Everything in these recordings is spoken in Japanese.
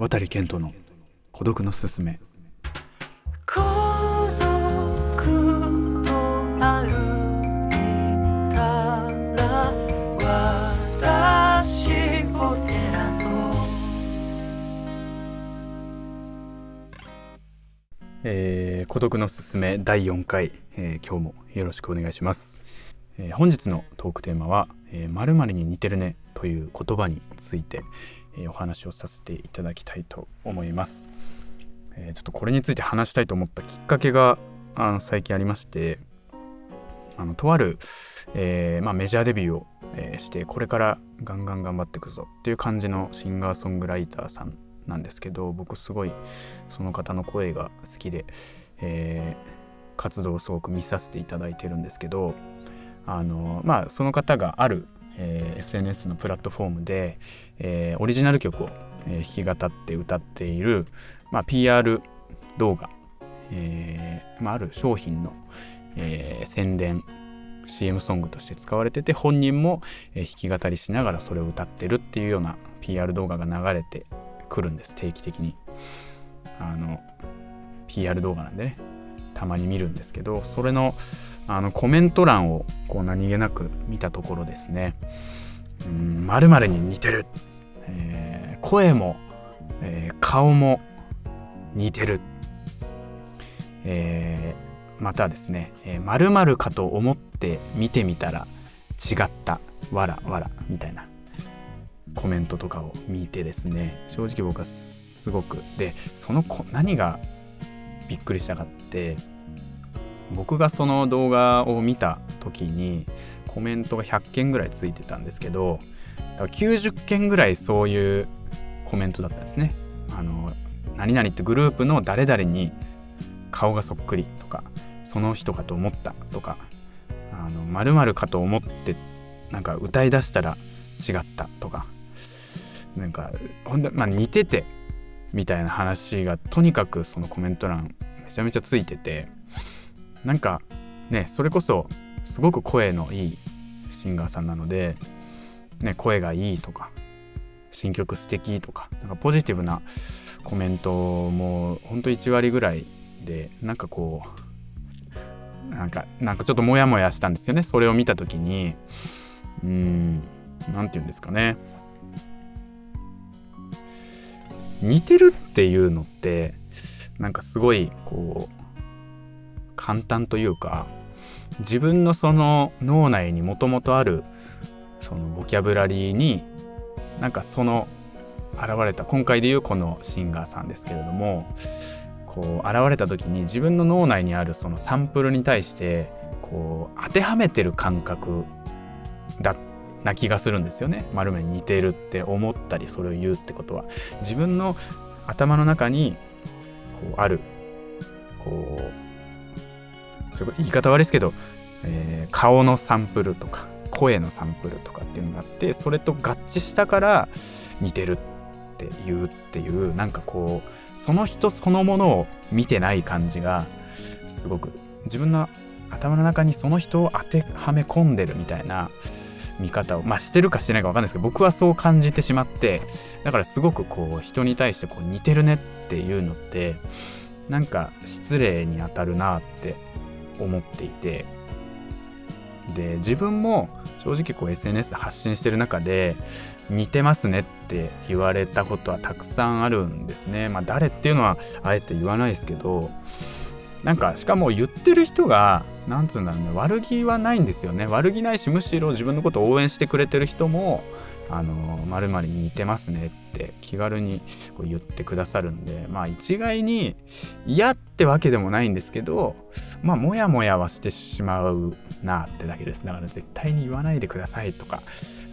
渡健人の孤独のすすめ。孤独と歩いたら私を照らそうえー孤独のすすめ第4回、えー今日もよろしくお願いします、えー本日のトークテーマは「えー〇〇に似てるね」という言葉について、えお話をさせていただきたいと思います、えちょっとこれについて話したいと思ったきっかけがあの最近ありましてあのとある、えーまあ、メジャーデビューを、えしてこれからガンガン頑張っていくぞっていう感じのシンガーソングライターさんなんですけど僕すごいその方の声が好きで、えー活動をすごく見させていただいてるんですけどあのまあその方がある、えー SNS のプラットフォームで、えーオリジナル曲を、え弾き語って歌っている、まあ、PR 動画、えーまあ、ある商品の、えー宣伝 CM ソングとして使われてて本人も、え弾き語りしながらそれを歌ってるっていうような PR 動画が流れてくるんです。定期的に。あの PR 動画なんでね。たまに見るんですけどそれのあのコメント欄をこう何気なく見たところですね「うん〇〇に似てる」えー声も、えー顔も似てる」えーまたですね「まる、〇〇かと思って見てみたら違った。わらわら」みたいな。コメントとかを見てですね。正直僕はすごく。でそのこ何がびっくりしたかって僕がその動画を見た時にコメントが100件ぐらいついてたんですけど90件ぐらいそういうコメントだったんですね。あの何々ってグループの誰々に顔がそっくりとかその人かと思ったとかあの〇〇かと思ってなんか歌い出したら違ったとかなんかほんとまあ似ててみたいな話がとにかくそのコメント欄めちゃめちゃついててなんかねそれこそすごく声のいいシンガーさんなので、ね、声がいいとか新曲素敵とかなんかポジティブなコメントもほんと1割ぐらいでなんかこうなんかなんかちょっとモヤモヤしたんですよね。それを見た時にうん何て言うんですかね。似てるっていうのってなんかすごいこう簡単というか自分のその脳内にもともとあるそのボキャブラリーになんかその現れた今回でいうこのシンガーさんですけれどもこう現れた時に自分の脳内にあるそのサンプルに対してこう当てはめてる感覚だったな気がするんですよね。丸めに似てるって思ったりそれを言うってことは自分の頭の中にこうあるこうそうい言い方悪いですけど、えー顔のサンプルとか声のサンプルとかっていうのがあってそれと合致したから似てるって言うっていうなんかこうその人そのものを見てない感じがすごく自分の頭の中にその人を当てはめ込んでるみたいな見方をまあしてるかしてないか分かんないですけど僕はそう感じてしまってだからすごくこう人に対してこう似てるねっていうのってなんか失礼に当たるなって思っていてで自分も正直こう SNS で発信してる中で似てますねって言われたことはたくさんあるんですね。まあ誰っていうのはあえて言わないですけどなんかしかも言ってる人がなんつうんだろうね悪気はないんですよね。悪気ないしむしろ自分のことを応援してくれてる人もあの〇〇に似てますねって気軽にこう言ってくださるんでまあ一概に嫌ってわけでもないんですけどまあモヤモヤはしてしまうなってだけです。だから絶対に言わないでくださいとか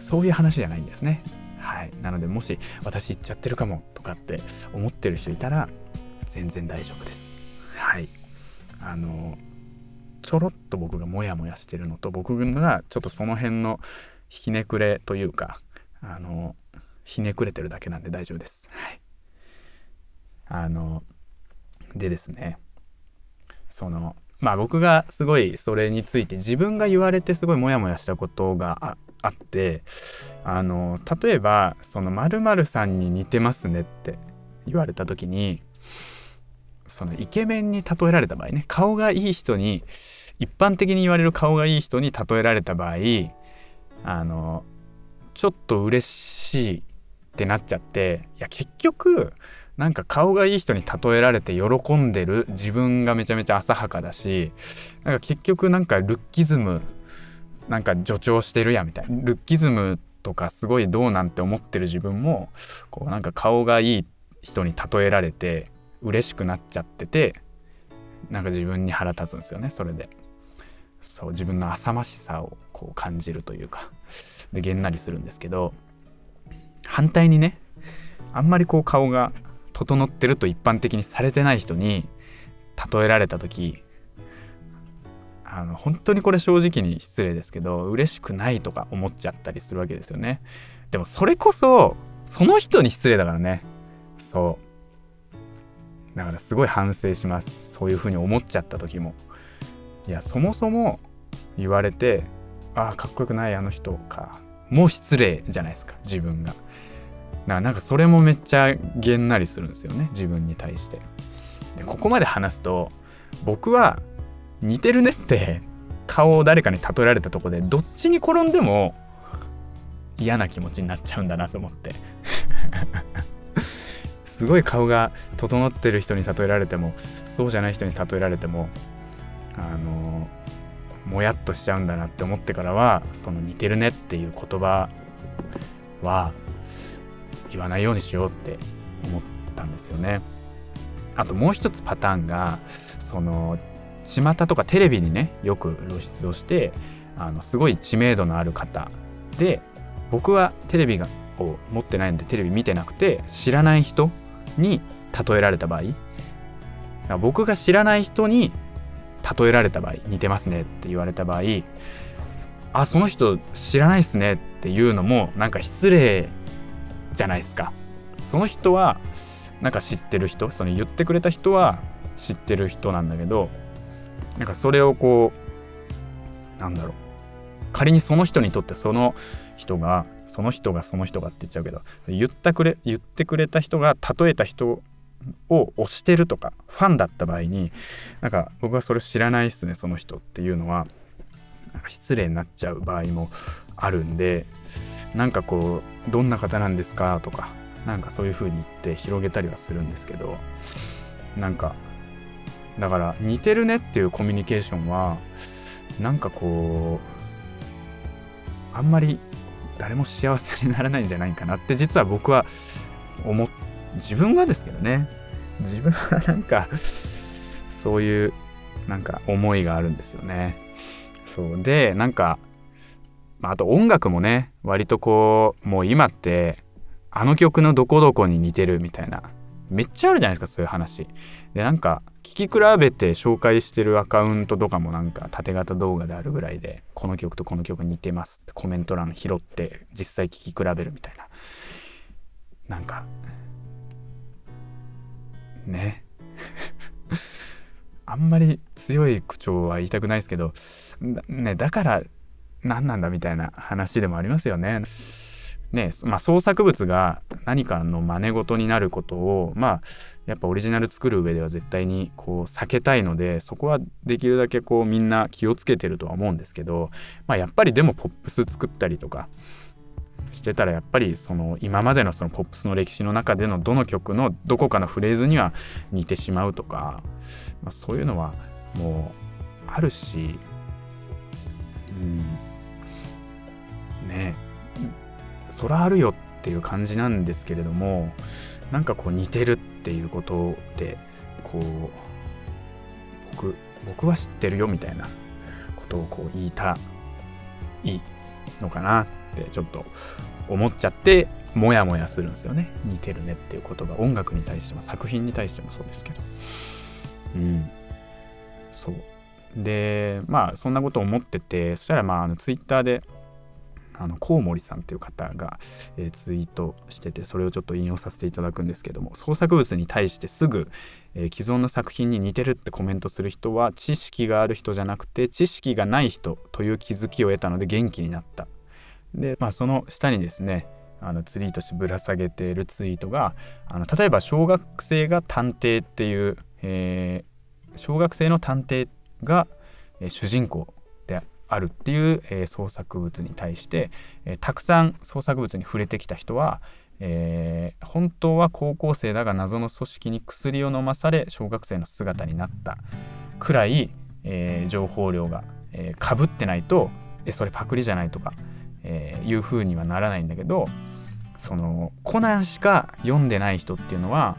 そういう話じゃないんですね。はい。なのでもし私言っちゃってるかもとかって思ってる人いたら全然大丈夫です。あのちょろっと僕がモヤモヤしてるのと僕がちょっとその辺のひねくれというかあのひねくれてるだけなんで大丈夫です。はい。あのでですねそのまあ僕がすごいそれについて自分が言われてすごいモヤモヤしたことがあってあの例えばその〇〇さんに似てますねって言われた時にそのイケメンに例えられた場合ね顔がいい人に一般的に言われる顔がいい人に例えられた場合あのちょっと嬉しいってなっちゃっていや結局なんか顔がいい人に例えられて喜んでる自分がめちゃめちゃ浅はかだしなんか結局なんかルッキズムなんか助長してるやみたいなルッキズムとかすごいどうなんて思ってる自分もこうなんか顔がいい人に例えられて嬉しくなっちゃっててなんか自分に腹立つんですよねそれで。そう自分の浅ましさをこう感じるというかでげんなりするんですけど反対にねあんまりこう顔が整ってると一般的にされてない人に例えられた時あの本当にこれ正直に失礼ですけど嬉しくないとか思っちゃったりするわけですよね。でもそれこそその人に失礼だからね。そう。だからすごい反省します。そういうふうに思っちゃった時も。いやそもそも言われてああかっこよくないあの人かもう失礼じゃないですか自分が。だからなんかそれもめっちゃげんなりするんですよね自分に対して。でここまで話すと僕は似てるねって顔を誰かに例えられたとこでどっちに転んでも嫌な気持ちになっちゃうんだなと思って。すごい顔が整ってる人に例えられてもそうじゃない人に例えられてもあのもやっとしちゃうんだなって思ってからはその似てるねっていう言葉は言わないようにしようって思ったんですよね。あともう一つパターンがその巷とかテレビにねよく露出をしてあのすごい知名度のある方で僕はテレビがを持ってないのでテレビ見てなくて知らない人に例えられた場合僕が知らない人に例えられた場合似てますねって言われた場合あその人知らないっすねっていうのもなんか失礼じゃないですか。その人はなんか知ってる人その言ってくれた人は知ってる人なんだけどなんかそれをこうなんだろう。仮にその人にとってその人がその人がその人がって言っちゃうけど言ったくれ言ってくれた人が例えた人を推してるとかファンだった場合になんか僕はそれ知らないっすねその人っていうのは。なんか失礼になっちゃう場合もあるんでなんかこうどんな方なんですか？とかなんかそういう風に言って広げたりはするんですけどなんかだから似てるねっていうコミュニケーションはなんかこうあんまり誰も幸せにならないんじゃないかなって実は僕は思っ自分はですけどね自分はなんかそういうなんか思いがあるんですよね。そうでなんかあと音楽もね割とこうもう今ってあの曲のどこどこに似てるみたいなめっちゃあるじゃないですかそういう話。でなんか聴き比べて紹介してるアカウントとかもなんか縦型動画であるぐらいでこの曲とこの曲似てますってコメント欄拾って実際聴き比べるみたいななんかね あんまり強い口調は言いたくないですけどねだから何なんだみたいな話でもありますよね。ねまあ、創作物が何かの真似事になることをまあやっぱオリジナル作る上では絶対にこう避けたいのでそこはできるだけこうみんな気をつけてるとは思うんですけど、まあ、やっぱりでもポップス作ったりとかしてたらやっぱりその今までのそのポップスの歴史の中でのどの曲のどこかのフレーズには似てしまうとか、まあ、そういうのはもうあるし、うん、ね。えそらあるよっていう感じなんですけれどもなんかこう似てるっていうことでこう僕僕は知ってるよみたいなことをこう言いたいのかなってちょっと思っちゃってモヤモヤするんですよね。似てるねっていう言葉音楽に対しても作品に対してもそうですけど。うん。そう。でまあそんなこと思っててそしたらまああのツイッターであのコウモリさんっていう方が、えー、ツイートしててそれをちょっと引用させていただくんですけども創作物に対してすぐ、えー、既存の作品に似てるってコメントする人は知識がある人じゃなくて知識がない人という気づきを得たので元気になった。で、まあ、その下にですねあのツリーとしてぶら下げているツイートがあの例えば小学生が探偵っていう、えー小学生の探偵が、えー主人公あるっていう、えー創作物に対して、えーたくさん創作物に触れてきた人は、えー本当は高校生だが謎の組織に薬を飲まされ小学生の姿になったくらい、えー情報量が、えー、かぶってないとえそれパクリじゃないとか、えーいう風にはならないんだけどそのコナンしか読んでない人っていうのは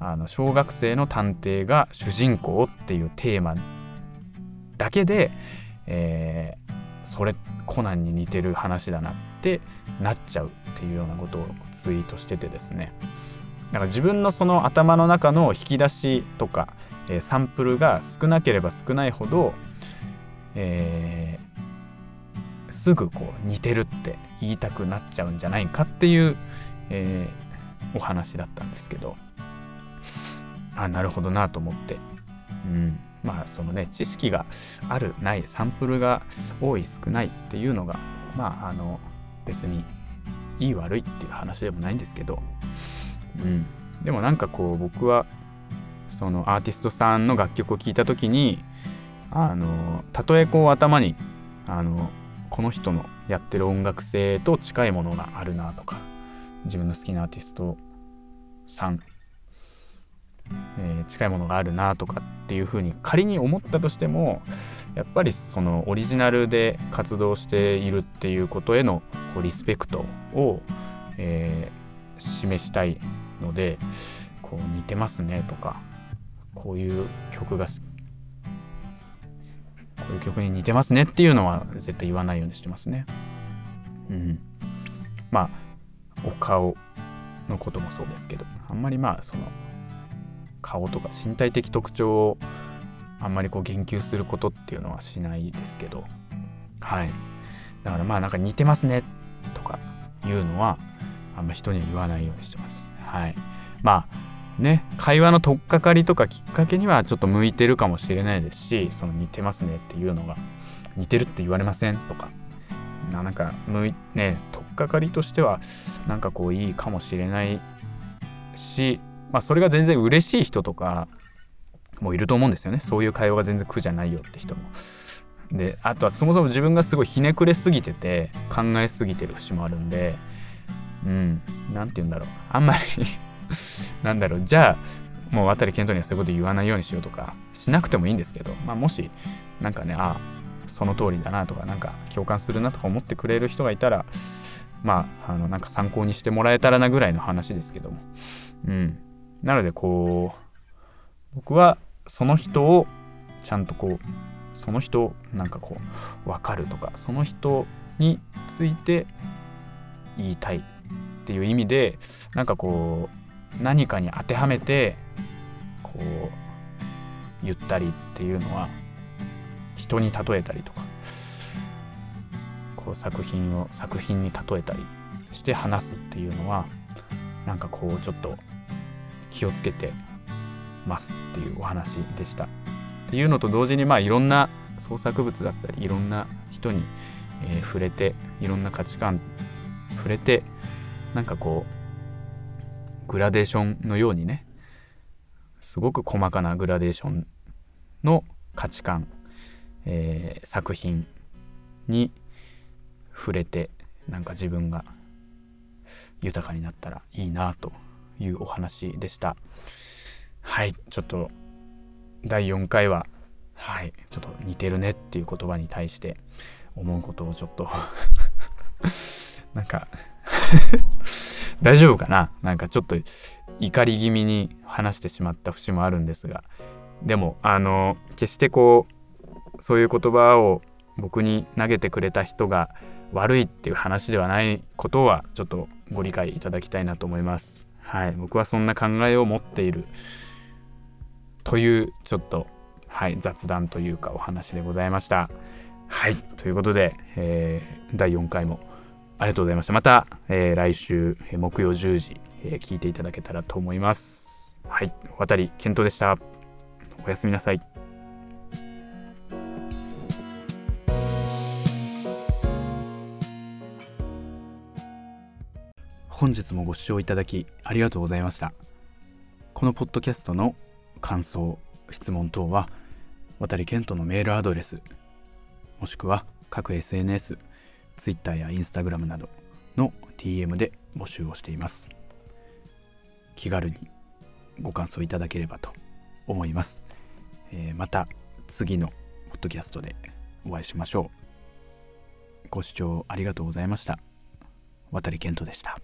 あの小学生の探偵が主人公っていうテーマだけで、えーそれコナンに似てる話だなってなっちゃうっていうようなことをツイートしててですね。だから自分のその頭の中の引き出しとか、えーサンプルが少なければ少ないほど、えーすぐこう似てるって言いたくなっちゃうんじゃないかっていう、えお話だったんですけど。あなるほどなと思って、うん、まあそのね知識があるないサンプルが多い少ないっていうのがまああの別にいい悪いっていう話でもないんですけど、うん、でもなんかこう僕はそのアーティストさんの楽曲を聴いた時にあのたとえこう頭にあのこの人のやってる音楽性と近いものがあるなとか自分の好きなアーティストさん、え近いものがあるなとかっていうふうに仮に思ったとしてもやっぱりそのオリジナルで活動しているっていうことへのこうリスペクトを、えー示したいのでこう似てますねとかこういう曲がこういう曲に似てますねっていうのは絶対言わないようにしてますね。うん、まあお顔のこともそうですけどあんまりまあその顔とか身体的特徴をあんまりこう言及することっていうのはしないですけどはい。だからまあなんか似てますねとかいうのはあんま人には言わないようにしてます。はい。まあね会話の取っかかりとかきっかけにはちょっと向いてるかもしれないですしその似てますねっていうのが似てるって言われませんとか。なんか向いね取っかかりとしてはなんかこういいかもしれないしまあそれが全然嬉しい人とかもいると思うんですよね。そういう会話が全然苦じゃないよって人も。であとはそもそも自分がすごいひねくれすぎてて考えすぎてる節もあるんでうん何て言うんだろう。あんまり なんだろう。じゃあもう渡健人にはそういうこと言わないようにしようとかしなくてもいいんですけど、まあ、もしなんかねああその通りだなとかなんか共感するなとか思ってくれる人がいたらまああのなんか参考にしてもらえたらなぐらいの話ですけども。うん。なのでこう僕はその人をちゃんとこうその人なんかこう分かるとかその人について言いたいっていう意味でなんかこう何かに当てはめてこう言ったりっていうのは人に例えたりとかこう作品を作品に例えたりして話すっていうのはなんかこうちょっと気をつけてますっていうお話でした。っていうのと同時にまあいろんな創作物だったりいろんな人に、えー触れていろんな価値観触れてなんかこうグラデーションのようにねすごく細かなグラデーションの価値観、えー作品に触れてなんか自分が豊かになったらいいなというお話でした。はいちょっと第4回ははいちょっと似てるねっていう言葉に対して思うことをちょっと なんか 大丈夫かな？なんかちょっと怒り気味に話してしまった節もあるんですがでもあの決してこうそういう言葉を僕に投げてくれた人が悪いっていう話ではないことはちょっとご理解いただきたいなと思います。はい、僕はそんな考えを持っているというちょっと、はい、雑談というかお話でございました。はいということで、えー第4回もありがとうございました。また、えー来週木曜10時、えー聞いていただけたらと思います。はい、渡り健人でした。おやすみなさい。本日もご視聴いただきありがとうございました。このポッドキャストの感想質問等は渡健人のメールアドレスもしくは各 SNS Twitter や Instagram などの DM で募集をしています。気軽にご感想いただければと思います、えーまた次のポッドキャストでお会いしましょう。ご視聴ありがとうございました。渡健人でした。